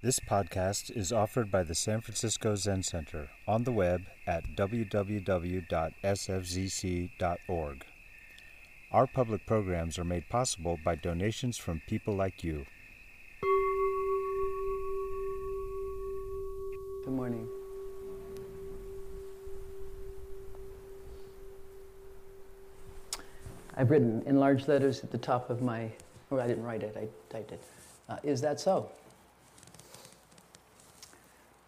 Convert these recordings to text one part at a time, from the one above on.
This podcast is offered by the San Francisco Zen Center on the web at www.sfzc.org. Our public programs are made possible by donations from people like you. Good morning. I've written in large letters at the top of my, or I didn't write it, I typed it. Uh, is that so?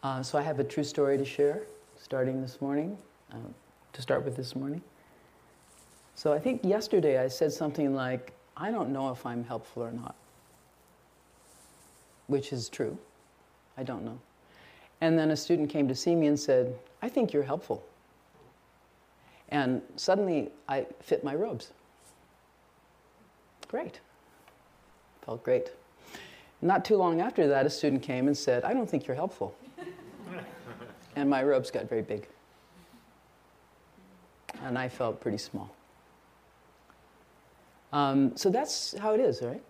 Uh, so I have a true story to share starting this morning, uh, to start with this morning. So I think yesterday I said something like, I don't know if I'm helpful or not, which is true. I don't know. And then a student came to see me and said, I think you're helpful. And suddenly I fit my robes. Great. Felt great. Not too long after that, a student came and said, I don't think you're helpful. And my robes got very big. And I felt pretty small. Um, so that's how it is, right?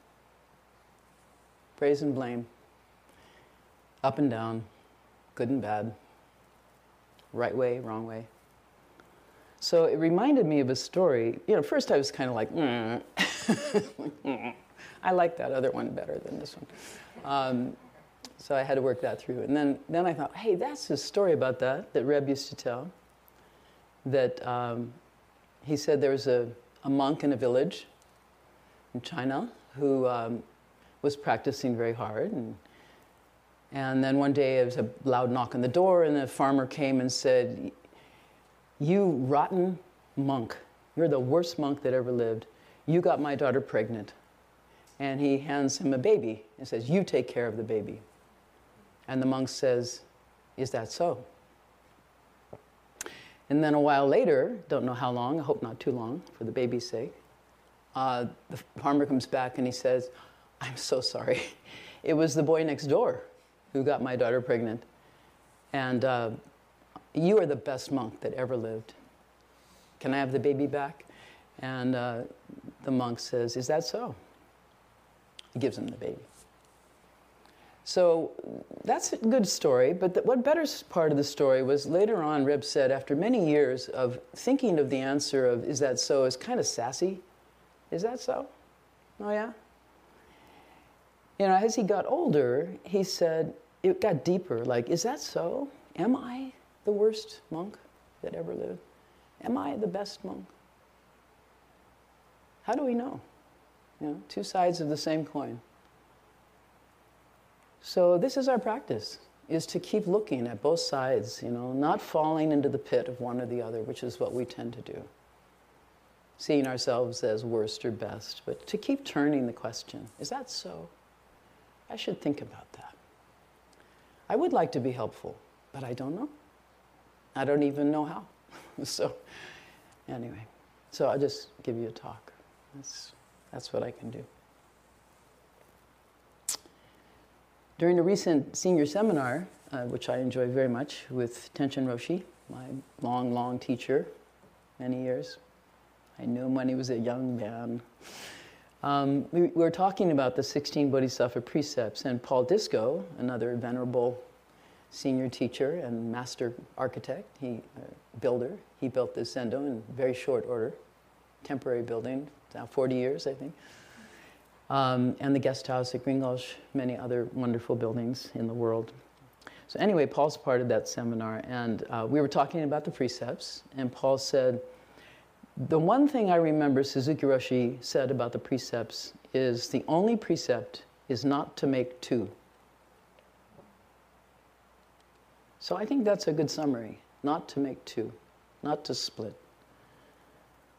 Praise and blame, up and down, good and bad, right way, wrong way. So it reminded me of a story. You know, first I was kind of like, mm. I like that other one better than this one. Um, so I had to work that through. And then, then I thought, hey, that's a story about that that Reb used to tell. That um, he said there was a, a monk in a village in China who um, was practicing very hard. And, and then one day there was a loud knock on the door, and the farmer came and said, You rotten monk, you're the worst monk that ever lived. You got my daughter pregnant. And he hands him a baby and says, You take care of the baby. And the monk says, Is that so? And then a while later, don't know how long, I hope not too long for the baby's sake, uh, the farmer comes back and he says, I'm so sorry. It was the boy next door who got my daughter pregnant. And uh, you are the best monk that ever lived. Can I have the baby back? And uh, the monk says, Is that so? He gives him the baby. So that's a good story, but the, what better part of the story was later on, Reb said, after many years of thinking of the answer of, Is that so, is kind of sassy. Is that so? Oh, yeah? You know, as he got older, he said, it got deeper. Like, is that so? Am I the worst monk that ever lived? Am I the best monk? How do we know? You know, two sides of the same coin. So this is our practice, is to keep looking at both sides, you know, not falling into the pit of one or the other, which is what we tend to do. Seeing ourselves as worst or best, but to keep turning the question, is that so? I should think about that. I would like to be helpful, but I don't know. I don't even know how. so, anyway, so I'll just give you a talk. That's, that's what I can do. During a recent senior seminar, uh, which I enjoy very much, with Tenshin Roshi, my long, long teacher, many years. I knew him when he was a young man. Um, we, we, were talking about the 16 Bodhisattva precepts, and Paul Discoe, another venerable senior teacher and master architect, he uh, builder, he built this zendo in very short order, temporary building, now 40 years, I think. Um, and the guest house at Green many other wonderful buildings in the world. So anyway, Paul's part of that seminar, and uh, we were talking about the precepts, and Paul said, the one thing I remember Suzuki Roshi said about the precepts is the only precept is not to make two. So I think that's a good summary not to make two, not to split.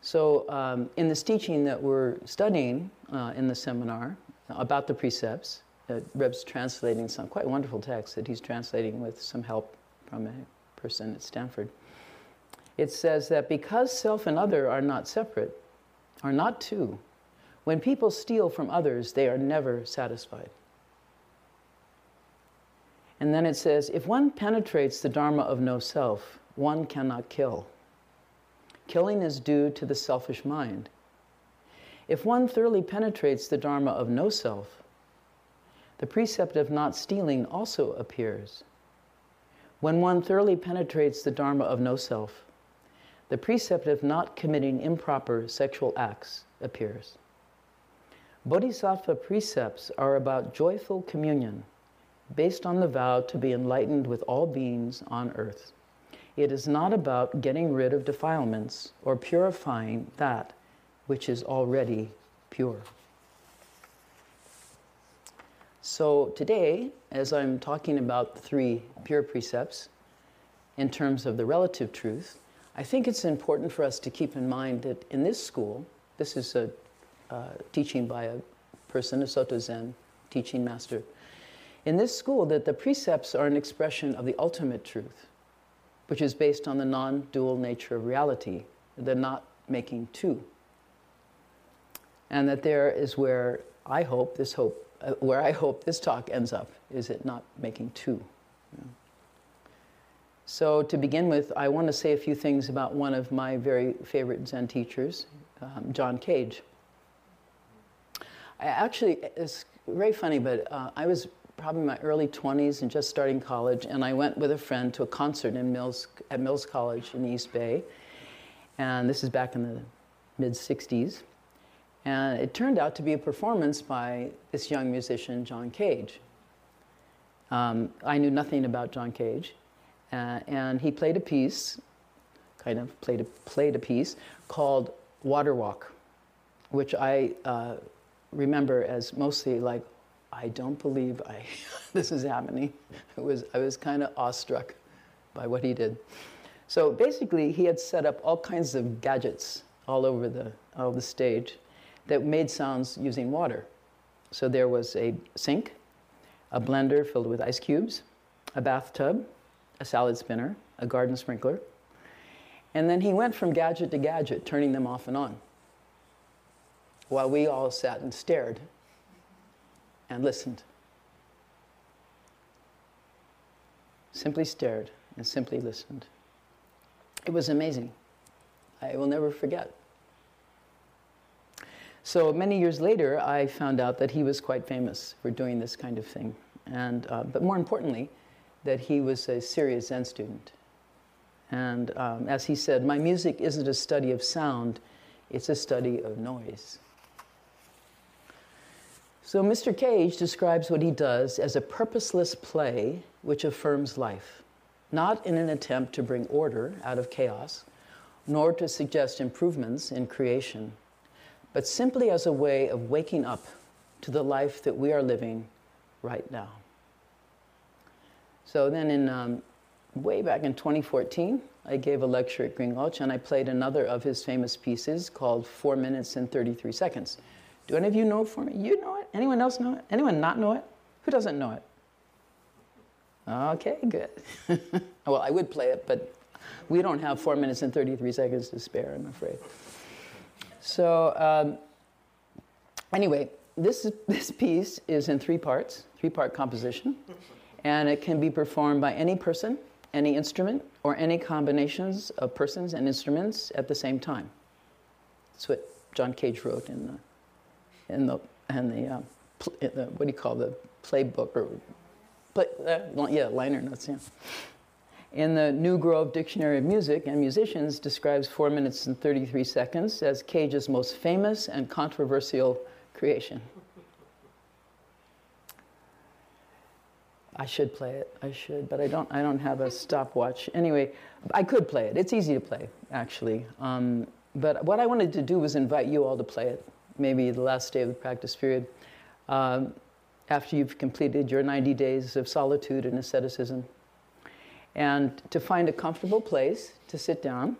So, um, in this teaching that we're studying uh, in the seminar about the precepts, uh, Reb's translating some quite wonderful text that he's translating with some help from a person at Stanford. It says that because self and other are not separate, are not two, when people steal from others, they are never satisfied. And then it says, if one penetrates the Dharma of no self, one cannot kill. Killing is due to the selfish mind. If one thoroughly penetrates the Dharma of no self, the precept of not stealing also appears. When one thoroughly penetrates the Dharma of no self, the precept of not committing improper sexual acts appears. Bodhisattva precepts are about joyful communion based on the vow to be enlightened with all beings on earth. It is not about getting rid of defilements or purifying that which is already pure. So, today, as I'm talking about the three pure precepts in terms of the relative truth, I think it's important for us to keep in mind that in this school, this is a uh, teaching by a person, a Soto Zen teaching master, in this school, that the precepts are an expression of the ultimate truth, which is based on the non dual nature of reality. They're not making two. And that there is where I hope this hope, uh, where I hope this talk ends up, is it not making two. So, to begin with, I want to say a few things about one of my very favorite Zen teachers, um, John Cage. I actually, it's very funny, but uh, I was probably in my early 20s and just starting college, and I went with a friend to a concert in Mills, at Mills College in East Bay. And this is back in the mid 60s. And it turned out to be a performance by this young musician, John Cage. Um, I knew nothing about John Cage. Uh, and he played a piece, kind of played a, played a piece called Water Walk, which I uh, remember as mostly like I don't believe I, this is happening. It was, I was kind of awestruck by what he did. So basically, he had set up all kinds of gadgets all over the, all the stage that made sounds using water. So there was a sink, a blender filled with ice cubes, a bathtub, a salad spinner, a garden sprinkler. And then he went from gadget to gadget, turning them off and on, while we all sat and stared and listened. Simply stared and simply listened. It was amazing. I will never forget. So many years later, I found out that he was quite famous for doing this kind of thing. And, uh, but more importantly, that he was a serious Zen student. And um, as he said, my music isn't a study of sound, it's a study of noise. So, Mr. Cage describes what he does as a purposeless play which affirms life, not in an attempt to bring order out of chaos, nor to suggest improvements in creation, but simply as a way of waking up to the life that we are living right now. So, then in um, way back in 2014, I gave a lecture at Green Gulch and I played another of his famous pieces called Four Minutes and 33 Seconds. Do any of you know it for me? You know it? Anyone else know it? Anyone not know it? Who doesn't know it? Okay, good. well, I would play it, but we don't have four minutes and 33 seconds to spare, I'm afraid. So, um, anyway, this, this piece is in three parts, three part composition, and it can be performed by any person, any instrument, or any combinations of persons and instruments at the same time. That's what John Cage wrote in the in the and the, uh, pl- the what do you call the playbook or play, uh, yeah liner notes yeah. In the New Grove Dictionary of Music and Musicians describes 4 minutes and 33 seconds as Cage's most famous and controversial creation. I should play it. I should, but I don't. I don't have a stopwatch. Anyway, I could play it. It's easy to play, actually. Um, but what I wanted to do was invite you all to play it maybe the last day of the practice period, um, after you've completed your 90 days of solitude and asceticism, and to find a comfortable place to sit down,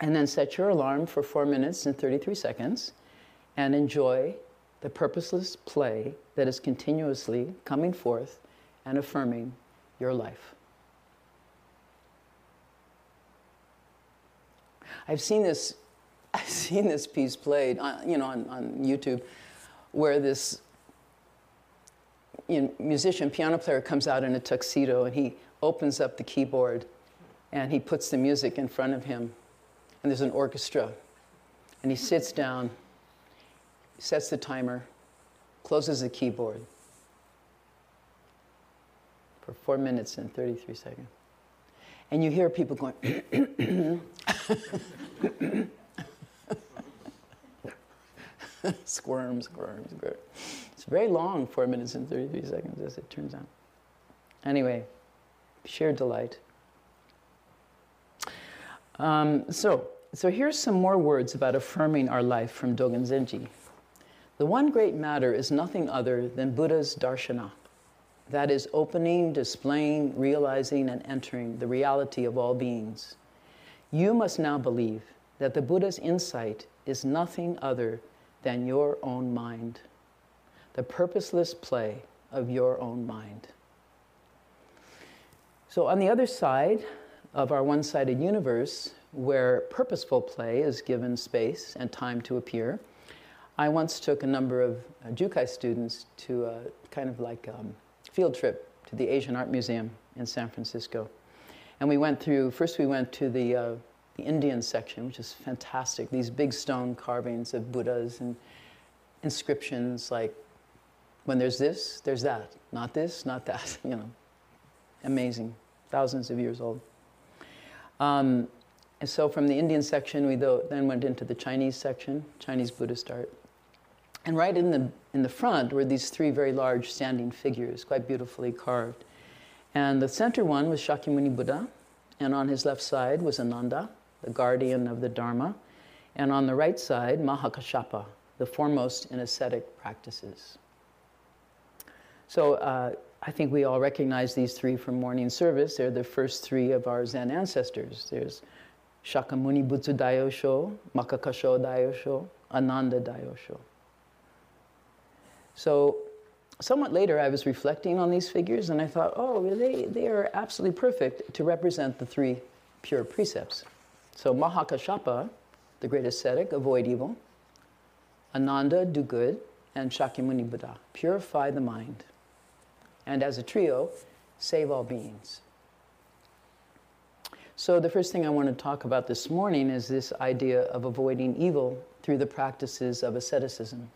and then set your alarm for 4 minutes and 33 seconds, and enjoy the purposeless play that is continuously coming forth and affirming your life. I've seen this I've seen this piece played, on, you know, on, on YouTube, where this you know, musician, piano player comes out in a tuxedo and he opens up the keyboard and he puts the music in front of him. And there's an orchestra. And he sits down, sets the timer, closes the keyboard, for four minutes and 33 seconds. And you hear people going, squirm, squirm, squirm. It's very long, four minutes and 33 seconds, as it turns out. Anyway, sheer delight. Um, so, so here's some more words about affirming our life from Dogen Zenji. The one great matter is nothing other than Buddha's darshana. That is opening, displaying, realizing, and entering the reality of all beings. You must now believe that the Buddha's insight is nothing other than your own mind, the purposeless play of your own mind. So, on the other side of our one sided universe, where purposeful play is given space and time to appear, I once took a number of uh, Jukai students to a kind of like um, field trip to the Asian Art Museum in San Francisco. And we went through, first we went to the, uh, the Indian section, which is fantastic. These big stone carvings of Buddhas and inscriptions like, when there's this, there's that. Not this, not that, you know. Amazing. Thousands of years old. Um, and so from the Indian section, we then went into the Chinese section, Chinese Buddhist art. And right in the, in the front were these three very large standing figures, quite beautifully carved. And the center one was Shakyamuni Buddha, and on his left side was Ananda, the guardian of the Dharma, and on the right side, Mahakashapa, the foremost in ascetic practices. So uh, I think we all recognize these three from morning service. They're the first three of our Zen ancestors. There's Shakyamuni Butsu Daiosho, Mahakasho Daiosho, Ananda Daiosho. So, somewhat later, I was reflecting on these figures and I thought, oh, they, they are absolutely perfect to represent the three pure precepts. So, Mahakashapa, the great ascetic, avoid evil, Ananda, do good, and Shakyamuni Buddha, purify the mind. And as a trio, save all beings. So, the first thing I want to talk about this morning is this idea of avoiding evil through the practices of asceticism.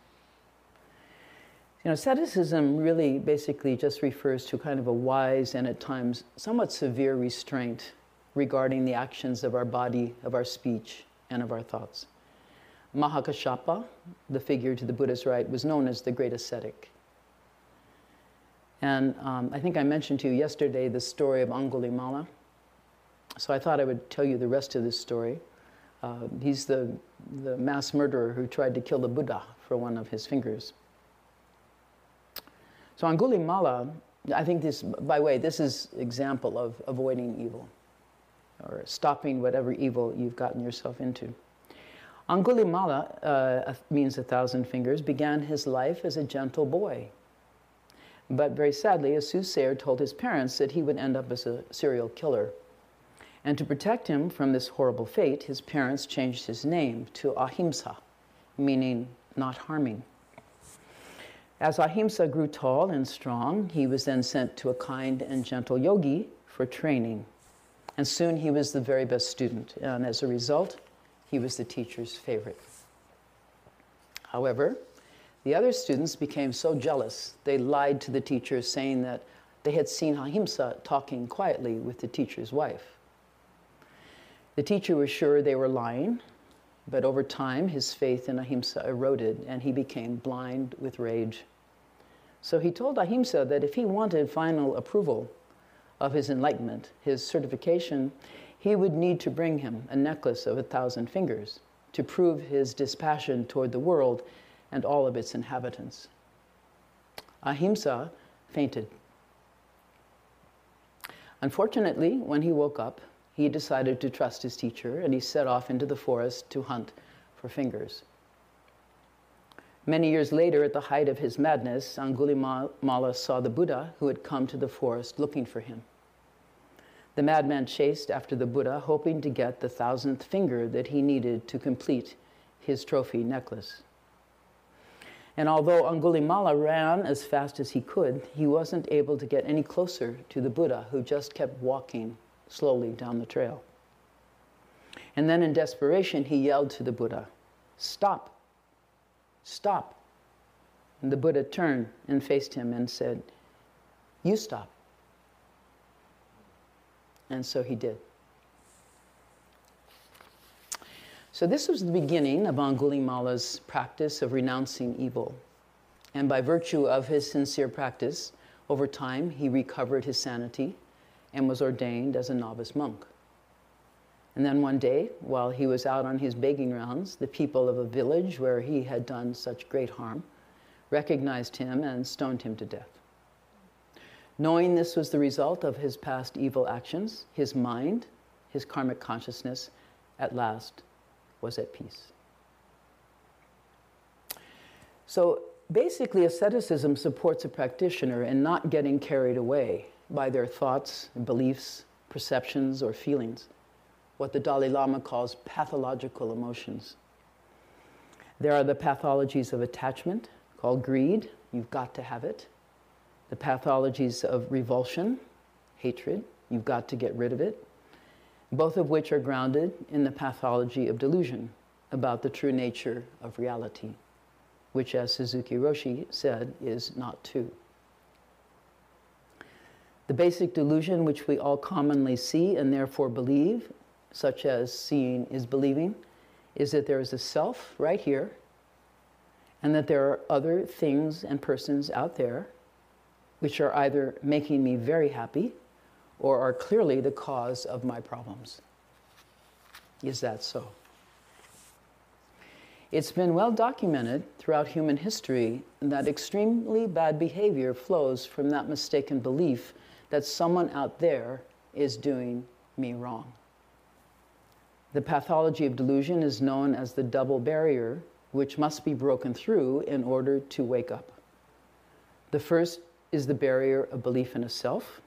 You know, asceticism really basically just refers to kind of a wise and at times somewhat severe restraint regarding the actions of our body, of our speech, and of our thoughts. Mahakashapa, the figure to the Buddha's right, was known as the great ascetic. And um, I think I mentioned to you yesterday the story of Angulimala. So I thought I would tell you the rest of this story. Uh, he's the, the mass murderer who tried to kill the Buddha for one of his fingers. So Angulimala, I think this, by the way, this is example of avoiding evil or stopping whatever evil you've gotten yourself into. Angulimala uh, means a thousand fingers, began his life as a gentle boy. But very sadly, a soothsayer told his parents that he would end up as a serial killer. And to protect him from this horrible fate, his parents changed his name to Ahimsa, meaning not harming. As Ahimsa grew tall and strong, he was then sent to a kind and gentle yogi for training. And soon he was the very best student, and as a result, he was the teacher's favorite. However, the other students became so jealous, they lied to the teacher, saying that they had seen Ahimsa talking quietly with the teacher's wife. The teacher was sure they were lying, but over time his faith in Ahimsa eroded and he became blind with rage. So he told Ahimsa that if he wanted final approval of his enlightenment, his certification, he would need to bring him a necklace of a thousand fingers to prove his dispassion toward the world and all of its inhabitants. Ahimsa fainted. Unfortunately, when he woke up, he decided to trust his teacher and he set off into the forest to hunt for fingers. Many years later, at the height of his madness, Angulimala saw the Buddha who had come to the forest looking for him. The madman chased after the Buddha, hoping to get the thousandth finger that he needed to complete his trophy necklace. And although Angulimala ran as fast as he could, he wasn't able to get any closer to the Buddha, who just kept walking slowly down the trail. And then, in desperation, he yelled to the Buddha, Stop! Stop. And the Buddha turned and faced him and said, You stop. And so he did. So, this was the beginning of Angulimala's practice of renouncing evil. And by virtue of his sincere practice, over time he recovered his sanity and was ordained as a novice monk. And then one day, while he was out on his begging rounds, the people of a village where he had done such great harm recognized him and stoned him to death. Knowing this was the result of his past evil actions, his mind, his karmic consciousness, at last was at peace. So basically, asceticism supports a practitioner in not getting carried away by their thoughts, beliefs, perceptions, or feelings, what the Dalai Lama calls pathological emotions. There are the pathologies of attachment, called greed, you've got to have it. The pathologies of revulsion, hatred, you've got to get rid of it both of which are grounded in the pathology of delusion about the true nature of reality, which, as Suzuki Roshi said, is not true. The basic delusion which we all commonly see and therefore believe, such as seeing is believing, is that there is a self right here and that there are other things and persons out there which are either making me very happy or are clearly the cause of my problems. Is that so? It's been well documented throughout human history that extremely bad behavior flows from that mistaken belief that someone out there is doing me wrong. The pathology of delusion is known as the double barrier, which must be broken through in order to wake up. The first is the barrier of belief in a self,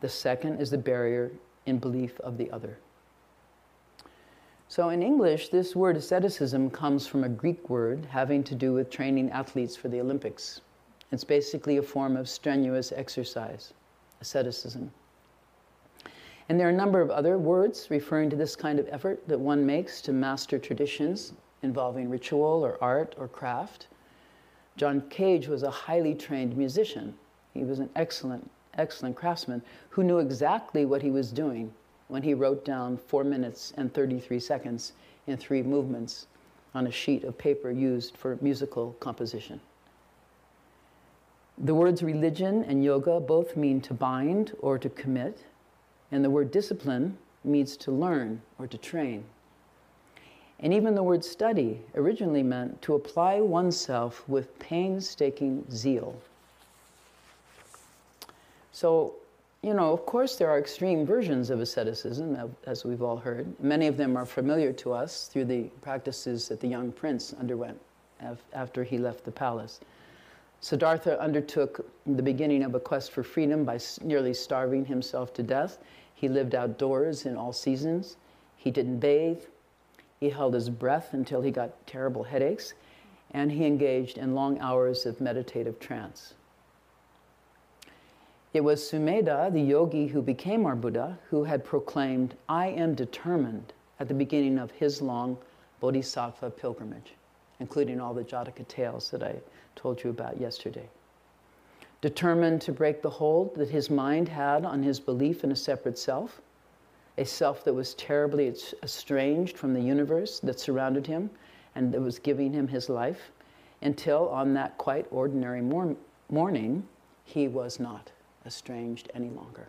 the second is the barrier in belief of the other. So in English, this word asceticism comes from a Greek word having to do with training athletes for the Olympics. It's basically a form of strenuous exercise, asceticism. And there are a number of other words referring to this kind of effort that one makes to master traditions involving ritual or art or craft. John Cage was a highly trained musician. He was an excellent excellent craftsman who knew exactly what he was doing when he wrote down four minutes and 33 seconds in three movements on a sheet of paper used for musical composition. The words religion and yoga both mean to bind or to commit, and the word discipline means to learn or to train. And even the word study originally meant to apply oneself with painstaking zeal. So, you know, of course, there are extreme versions of asceticism, as we've all heard. Many of them are familiar to us through the practices that the young prince underwent after he left the palace. Siddhartha undertook the beginning of a quest for freedom by nearly starving himself to death. He lived outdoors in all seasons. He didn't bathe. He held his breath until he got terrible headaches. And he engaged in long hours of meditative trance. It was Sumedha, the yogi who became our Buddha, who had proclaimed, I am determined at the beginning of his long bodhisattva pilgrimage, including all the Jataka tales that I told you about yesterday. Determined to break the hold that his mind had on his belief in a separate self, a self that was terribly estranged from the universe that surrounded him and that was giving him his life, until on that quite ordinary mor- morning, he was not estranged any longer.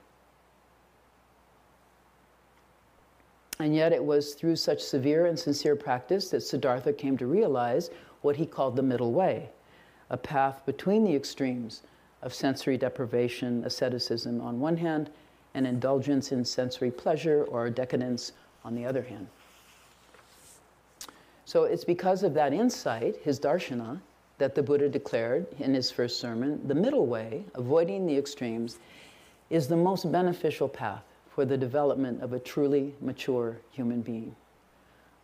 And yet, it was through such severe and sincere practice that Siddhartha came to realize what he called the middle way a path between the extremes of sensory deprivation, asceticism on one hand, and indulgence in sensory pleasure or decadence on the other hand. So it's because of that insight, his darshana, that the Buddha declared in his first sermon the middle way, avoiding the extremes, is the most beneficial path for the development of a truly mature human being.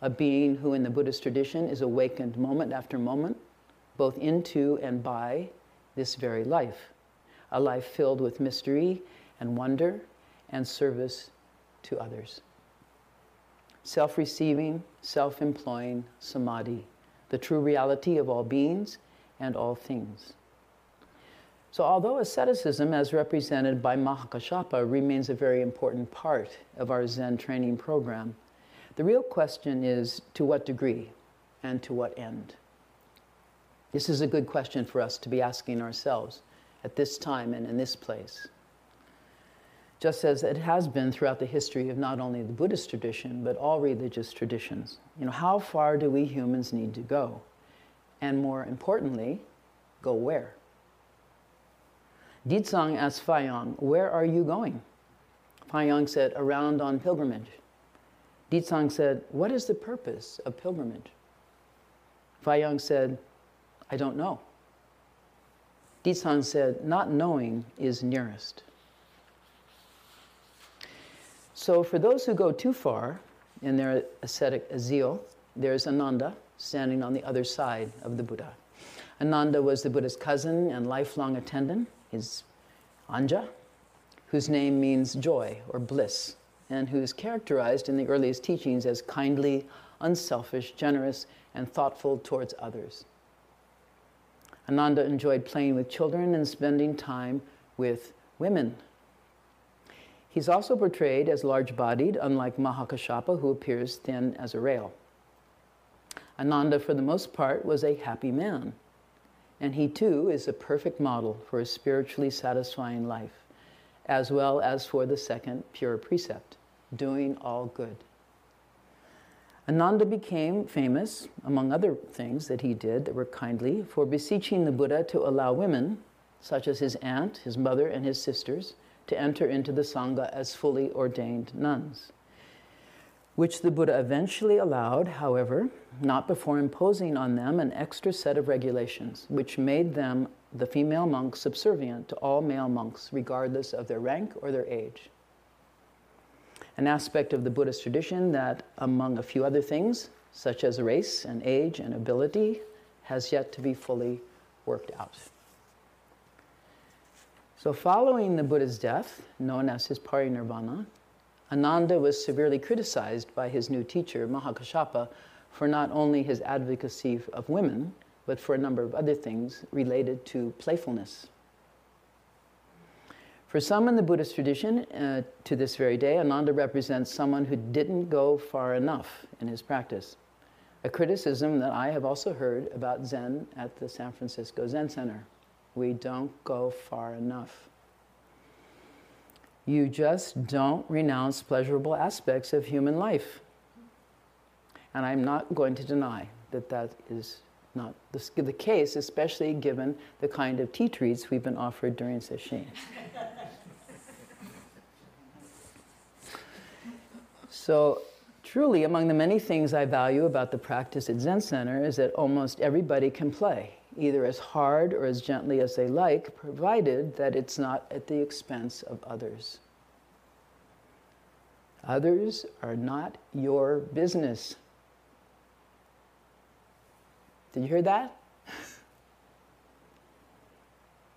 A being who, in the Buddhist tradition, is awakened moment after moment, both into and by this very life. A life filled with mystery and wonder and service to others. Self receiving, self employing samadhi, the true reality of all beings and all things. So, although asceticism, as represented by Mahakashapa, remains a very important part of our Zen training program, the real question is to what degree and to what end? This is a good question for us to be asking ourselves at this time and in this place. Just as it has been throughout the history of not only the Buddhist tradition, but all religious traditions. You know, how far do we humans need to go? And more importantly, go where? Ditsang asked Fayan, Where are you going? Fayan said, Around on pilgrimage. Ditsang said, What is the purpose of pilgrimage? Fayan said, I don't know. Ditsang said, Not knowing is nearest. So, for those who go too far in their ascetic zeal, there's Ananda standing on the other side of the Buddha. Ananda was the Buddha's cousin and lifelong attendant his Anja, whose name means joy or bliss, and who is characterized in the earliest teachings as kindly, unselfish, generous, and thoughtful towards others. Ananda enjoyed playing with children and spending time with women. He's also portrayed as large bodied, unlike Mahakashapa, who appears thin as a rail. Ananda, for the most part, was a happy man and he too is a perfect model for a spiritually satisfying life, as well as for the second pure precept doing all good. Ananda became famous, among other things that he did that were kindly, for beseeching the Buddha to allow women, such as his aunt, his mother, and his sisters, to enter into the Sangha as fully ordained nuns which the Buddha eventually allowed, however, not before imposing on them an extra set of regulations, which made them, the female monks, subservient to all male monks, regardless of their rank or their age. An aspect of the Buddhist tradition that, among a few other things, such as race and age and ability, has yet to be fully worked out. So, following the Buddha's death, known as his parinirvana, Ananda was severely criticized by his new teacher, Mahakashapa, for not only his advocacy of women, but for a number of other things related to playfulness. For some in the Buddhist tradition, uh, to this very day, Ananda represents someone who didn't go far enough in his practice. A criticism that I have also heard about Zen at the San Francisco Zen Center. We don't go far enough. You just don't renounce pleasurable aspects of human life. And I'm not going to deny that that is not the, the case, especially given the kind of tea treats we've been offered during sesshin. so, truly, among the many things I value about the practice at Zen Center is that almost everybody can play, either as hard or as gently as they like, provided that it's not at the expense of others. Others are not your business. Did you hear that?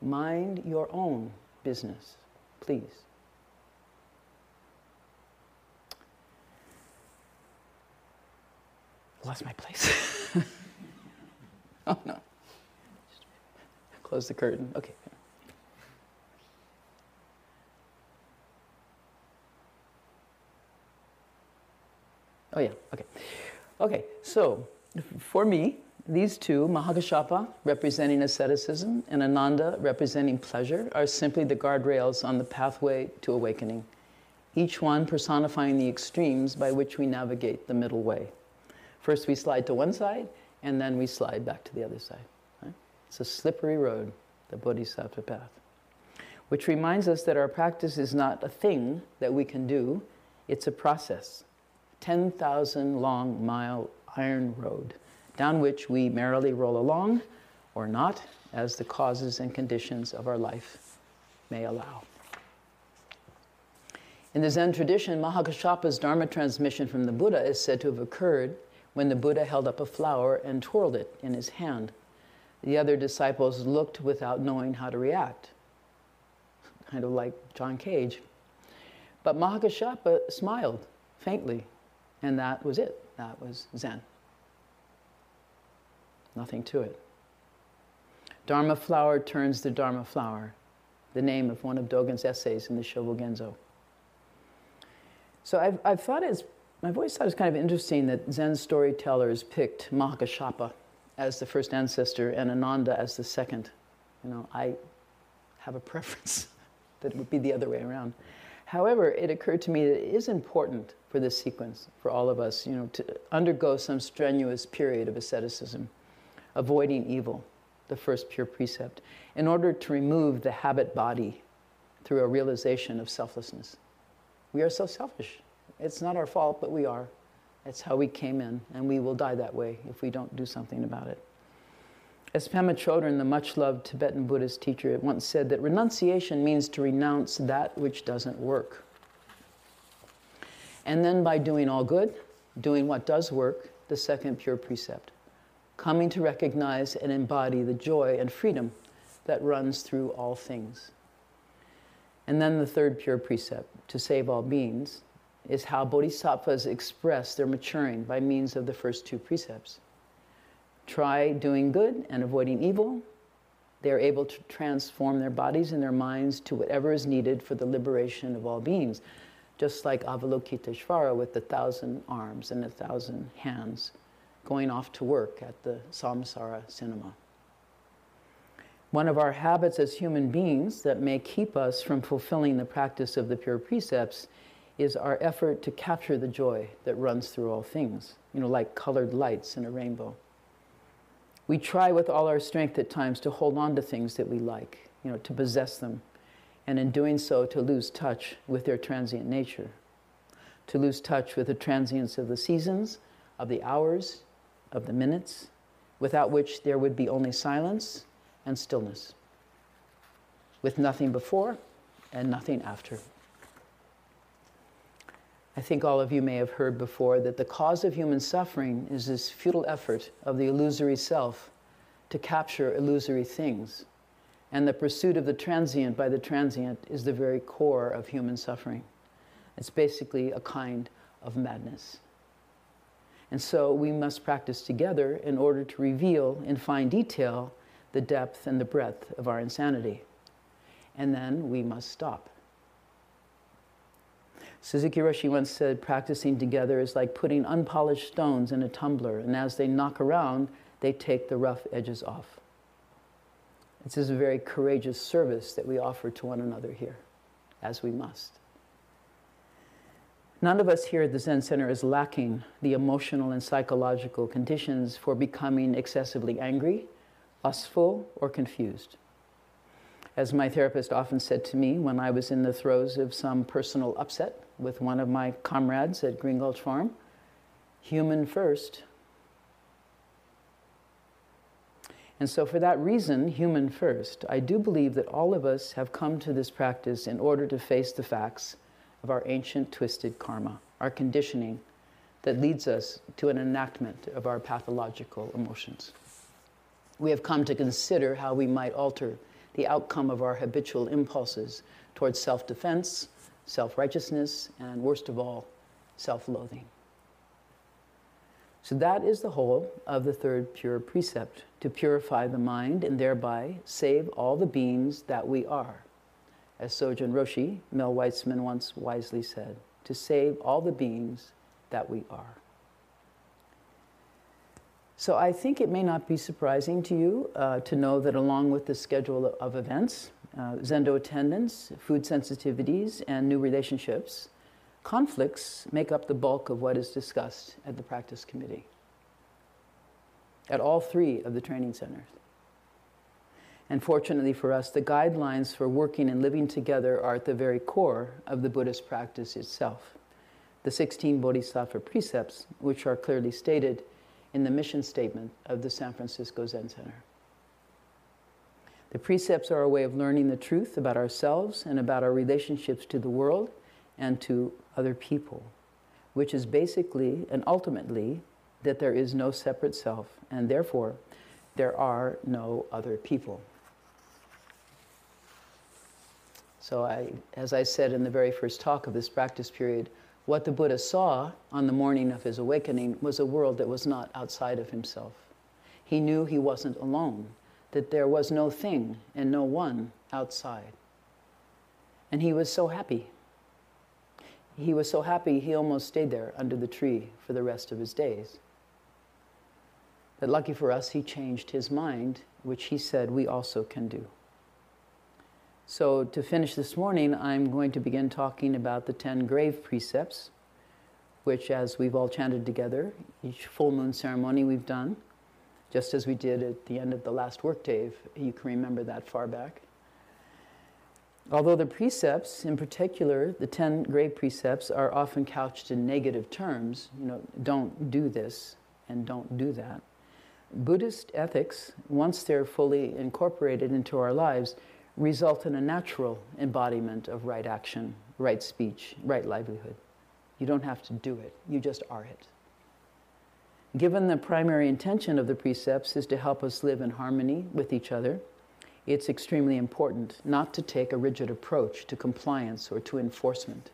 Mind your own business, please. Lost my place. oh no. Close the curtain. Okay. Oh, yeah, okay. Okay, so for me, these two, Mahakashapa representing asceticism and Ananda representing pleasure, are simply the guardrails on the pathway to awakening, each one personifying the extremes by which we navigate the middle way. First, we slide to one side, and then we slide back to the other side. It's a slippery road, the Bodhisattva path, which reminds us that our practice is not a thing that we can do, it's a process 10,000 long mile iron road down which we merrily roll along or not as the causes and conditions of our life may allow. In the Zen tradition, Mahakashapa's Dharma transmission from the Buddha is said to have occurred when the Buddha held up a flower and twirled it in his hand. The other disciples looked without knowing how to react, kind of like John Cage. But Mahakashapa smiled faintly and that was it. That was Zen. Nothing to it. Dharma flower turns the Dharma flower, the name of one of Dogen's essays in the Shobogenzo. So I've, I've thought it's, I've always thought it's kind of interesting that Zen storytellers picked Mahakashapa as the first ancestor and Ananda as the second. You know, I have a preference that it would be the other way around. However, it occurred to me that it is important for this sequence, for all of us, you know, to undergo some strenuous period of asceticism, avoiding evil, the first pure precept, in order to remove the habit body through a realization of selflessness. We are so selfish. It's not our fault, but we are. It's how we came in, and we will die that way if we don't do something about it. As Pema Chodron, the much loved Tibetan Buddhist teacher, once said that renunciation means to renounce that which doesn't work. And then by doing all good, doing what does work, the second pure precept coming to recognize and embody the joy and freedom that runs through all things. And then the third pure precept, to save all beings, is how bodhisattvas express their maturing by means of the first two precepts. Try doing good and avoiding evil. They are able to transform their bodies and their minds to whatever is needed for the liberation of all beings, just like Avalokiteshvara with the thousand arms and a thousand hands going off to work at the samsara cinema. One of our habits as human beings that may keep us from fulfilling the practice of the pure precepts is our effort to capture the joy that runs through all things, you know, like colored lights in a rainbow. We try with all our strength at times to hold on to things that we like, you know, to possess them, and in doing so, to lose touch with their transient nature, to lose touch with the transience of the seasons, of the hours, of the minutes, without which there would be only silence and stillness, with nothing before and nothing after. I think all of you may have heard before that the cause of human suffering is this futile effort of the illusory self to capture illusory things. And the pursuit of the transient by the transient is the very core of human suffering. It's basically a kind of madness. And so we must practice together in order to reveal in fine detail the depth and the breadth of our insanity. And then we must stop. Suzuki Roshi once said, practicing together is like putting unpolished stones in a tumbler, and as they knock around, they take the rough edges off. This is a very courageous service that we offer to one another here, as we must. None of us here at the Zen Center is lacking the emotional and psychological conditions for becoming excessively angry, lustful, or confused. As my therapist often said to me when I was in the throes of some personal upset with one of my comrades at Green Gulch Farm, human first. And so, for that reason, human first, I do believe that all of us have come to this practice in order to face the facts of our ancient twisted karma, our conditioning that leads us to an enactment of our pathological emotions. We have come to consider how we might alter the outcome of our habitual impulses towards self defense, self righteousness, and worst of all, self loathing. So, that is the whole of the third pure precept to purify the mind and thereby save all the beings that we are as Sojun Roshi, Mel Weitsman once wisely said, to save all the beings that we are. So I think it may not be surprising to you uh, to know that along with the schedule of events, uh, Zendo attendance, food sensitivities, and new relationships, conflicts make up the bulk of what is discussed at the practice committee at all three of the training centers. And fortunately for us, the guidelines for working and living together are at the very core of the Buddhist practice itself. The 16 Bodhisattva precepts, which are clearly stated in the mission statement of the San Francisco Zen Center. The precepts are a way of learning the truth about ourselves and about our relationships to the world and to other people, which is basically and ultimately that there is no separate self, and therefore there are no other people. So, I, as I said in the very first talk of this practice period, what the Buddha saw on the morning of his awakening was a world that was not outside of himself. He knew he wasn't alone, that there was no thing and no one outside. And he was so happy. He was so happy he almost stayed there under the tree for the rest of his days. But lucky for us, he changed his mind, which he said we also can do. So, to finish this morning, I'm going to begin talking about the 10 grave precepts, which, as we've all chanted together, each full moon ceremony we've done, just as we did at the end of the last workday, if you can remember that far back. Although the precepts, in particular, the 10 great precepts, are often couched in negative terms, you know, don't do this and don't do that. Buddhist ethics, once they're fully incorporated into our lives, result in a natural embodiment of right action, right speech, right livelihood. You don't have to do it, you just are it. Given the primary intention of the precepts is to help us live in harmony with each other, it's extremely important not to take a rigid approach to compliance or to enforcement.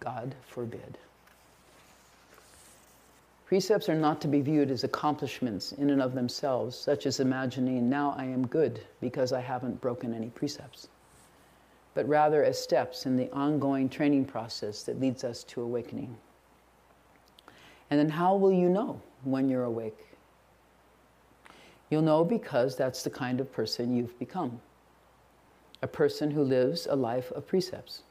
God forbid. Precepts are not to be viewed as accomplishments in and of themselves, such as imagining, now I am good because I haven't broken any precepts, but rather as steps in the ongoing training process that leads us to awakening. And then, how will you know when you're awake? You'll know because that's the kind of person you've become a person who lives a life of precepts.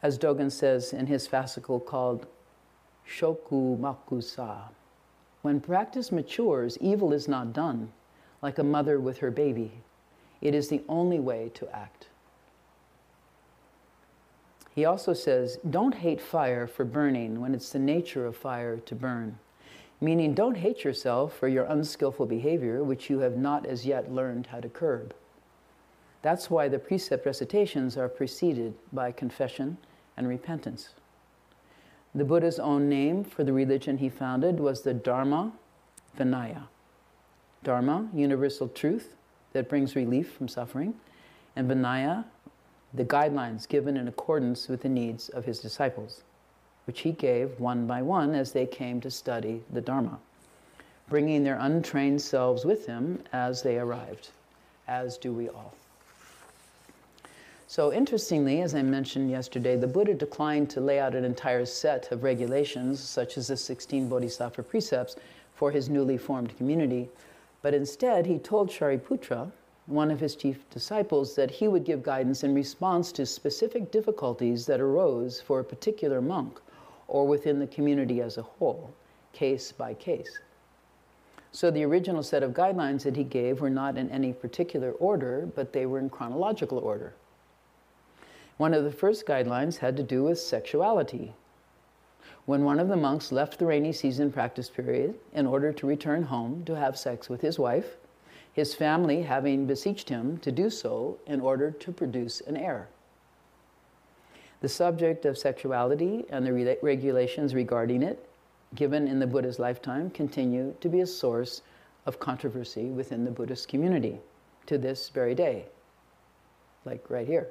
As Dogen says in his fascicle called Shoaku Makusa, when practice matures, evil is not done like a mother with her baby. It is the only way to act. He also says, don't hate fire for burning when it's the nature of fire to burn. Meaning, don't hate yourself for your unskillful behavior, which you have not as yet learned how to curb. That's why the precept recitations are preceded by confession and repentance. The Buddha's own name for the religion he founded was the Dharma Vinaya. Dharma, universal truth that brings relief from suffering, and Vinaya, the guidelines given in accordance with the needs of his disciples which he gave one by one as they came to study the Dharma, bringing their untrained selves with him as they arrived, as do we all. So, interestingly, as I mentioned yesterday, the Buddha declined to lay out an entire set of regulations, such as the 16 Bodhisattva precepts, for his newly formed community, but instead he told Shariputra, one of his chief disciples, that he would give guidance in response to specific difficulties that arose for a particular monk or within the community as a whole, case by case. So the original set of guidelines that he gave were not in any particular order, but they were in chronological order. One of the first guidelines had to do with sexuality. When one of the monks left the rainy season practice period in order to return home to have sex with his wife, his family having beseeched him to do so in order to produce an heir. The subject of sexuality and the re- regulations regarding it, given in the Buddha's lifetime, continue to be a source of controversy within the Buddhist community to this very day, like right here.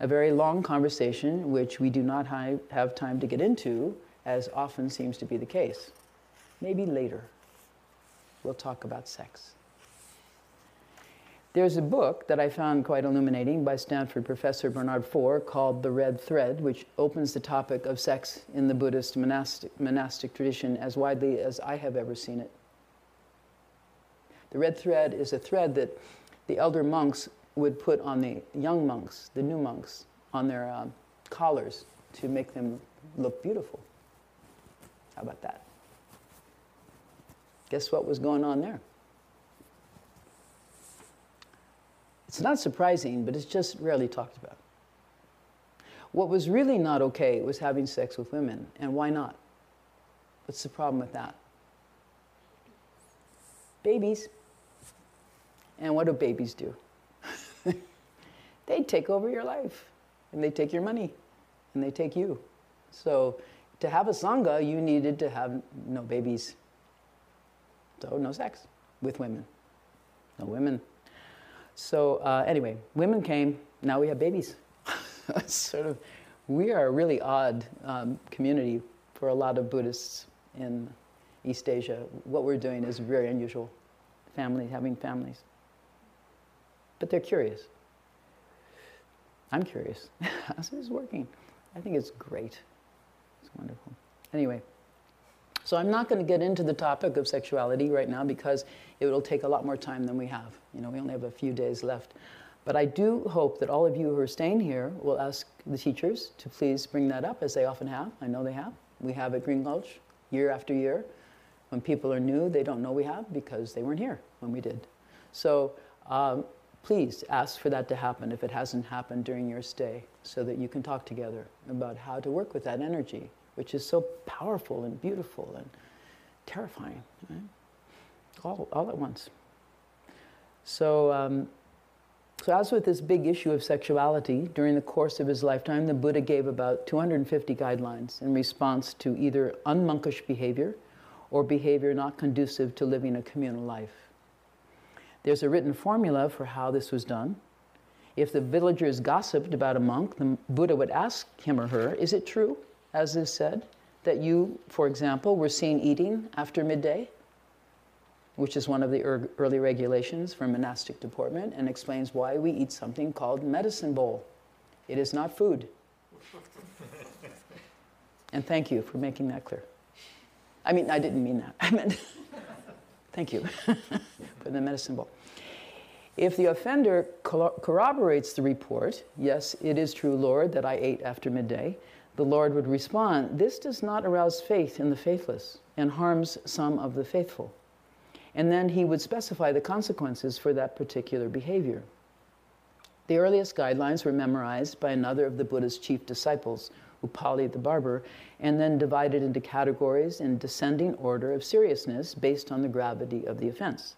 A very long conversation, which we do not have time to get into, as often seems to be the case. Maybe later we'll talk about sex. There's a book that I found quite illuminating by Stanford professor Bernard Faure called The Red Thread, which opens the topic of sex in the Buddhist monastic, monastic tradition as widely as I have ever seen it. The red thread is a thread that the elder monks would put on the young monks, the new monks, on their um, collars to make them look beautiful. How about that? Guess what was going on there? It's not surprising, but it's just rarely talked about. What was really not okay was having sex with women, and why not? What's the problem with that? Babies. And what do babies do? they take over your life, and they take your money, and they take you. So, to have a Sangha, you needed to have no babies. So, no sex with women. No women. So uh, anyway, women came. Now we have babies. sort of, we are a really odd um, community for a lot of Buddhists in East Asia. What we're doing is very unusual. Families having families. But they're curious. I'm curious. This working? I think it's great. It's wonderful. Anyway, so I'm not going to get into the topic of sexuality right now because it will take a lot more time than we have. You know, we only have a few days left. But I do hope that all of you who are staying here will ask the teachers to please bring that up, as they often have. I know they have. We have at Green Gulch year after year. When people are new, they don't know we have because they weren't here when we did. So um, please ask for that to happen if it hasn't happened during your stay so that you can talk together about how to work with that energy, which is so powerful and beautiful and terrifying, right? all, all at once. So, um, so, as with this big issue of sexuality, during the course of his lifetime, the Buddha gave about 250 guidelines in response to either unmonkish behavior or behavior not conducive to living a communal life. There's a written formula for how this was done. If the villagers gossiped about a monk, the Buddha would ask him or her, Is it true, as is said, that you, for example, were seen eating after midday? which is one of the early regulations for monastic deportment, and explains why we eat something called medicine bowl. It is not food. and thank you for making that clear. I mean, I didn't mean that. I meant, thank you for the medicine bowl. If the offender corroborates the report, yes, it is true, Lord, that I ate after midday, the Lord would respond, This does not arouse faith in the faithless and harms some of the faithful and then he would specify the consequences for that particular behavior. The earliest guidelines were memorized by another of the Buddha's chief disciples, Upali the barber, and then divided into categories in descending order of seriousness based on the gravity of the offense.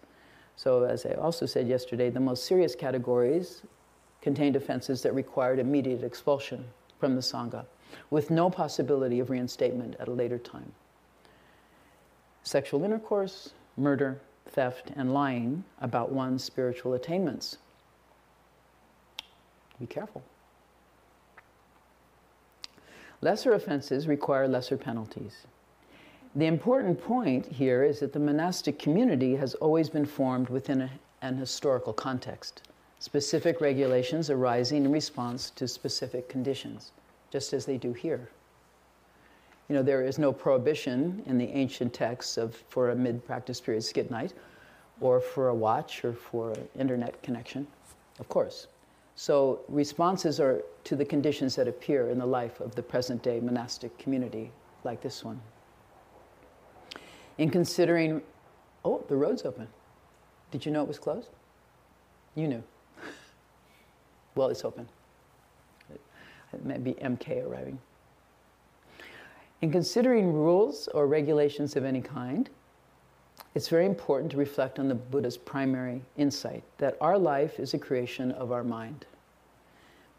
So, as I also said yesterday, the most serious categories contained offenses that required immediate expulsion from the Sangha, with no possibility of reinstatement at a later time. Sexual intercourse, murder, theft, and lying about one's spiritual attainments. Be careful. Lesser offenses require lesser penalties. The important point here is that the monastic community has always been formed within a, an historical context, specific regulations arising in response to specific conditions, just as they do here. You know, there is no prohibition in the ancient texts of for a mid-practice period skit night, or for a watch, or for an internet connection, of course. So responses are to the conditions that appear in the life of the present-day monastic community, like this one. In considering, oh, the road's open. Did you know it was closed? You knew. well, it's open. It may be MK arriving. In considering rules or regulations of any kind, it's very important to reflect on the Buddha's primary insight that our life is a creation of our mind.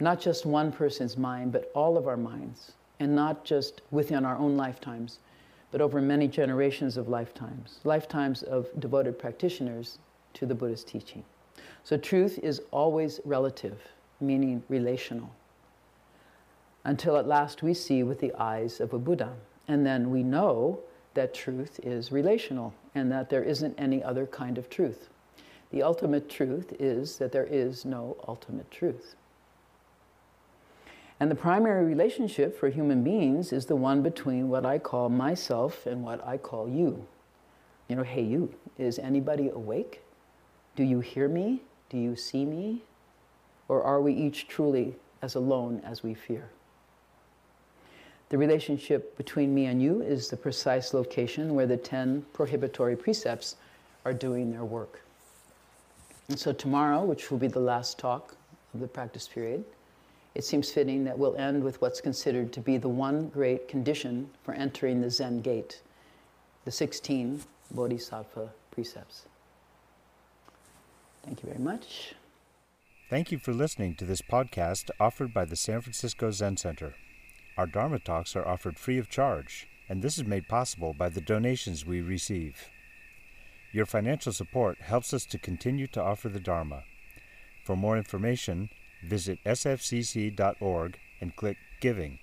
Not just one person's mind, but all of our minds, and not just within our own lifetimes, but over many generations of lifetimes, lifetimes of devoted practitioners to the Buddha's teaching. So truth is always relative, meaning relational until at last we see with the eyes of a Buddha. And then we know that truth is relational and that there isn't any other kind of truth. The ultimate truth is that there is no ultimate truth. And the primary relationship for human beings is the one between what I call myself and what I call you. You know, hey, you, is anybody awake? Do you hear me? Do you see me? Or are we each truly as alone as we fear? The relationship between me and you is the precise location where the 10 prohibitory precepts are doing their work. And so, tomorrow, which will be the last talk of the practice period, it seems fitting that we'll end with what's considered to be the one great condition for entering the Zen gate the 16 Bodhisattva precepts. Thank you very much. Thank you for listening to this podcast offered by the San Francisco Zen Center. Our Dharma talks are offered free of charge, and this is made possible by the donations we receive. Your financial support helps us to continue to offer the Dharma. For more information, visit sfzc.org and click Giving.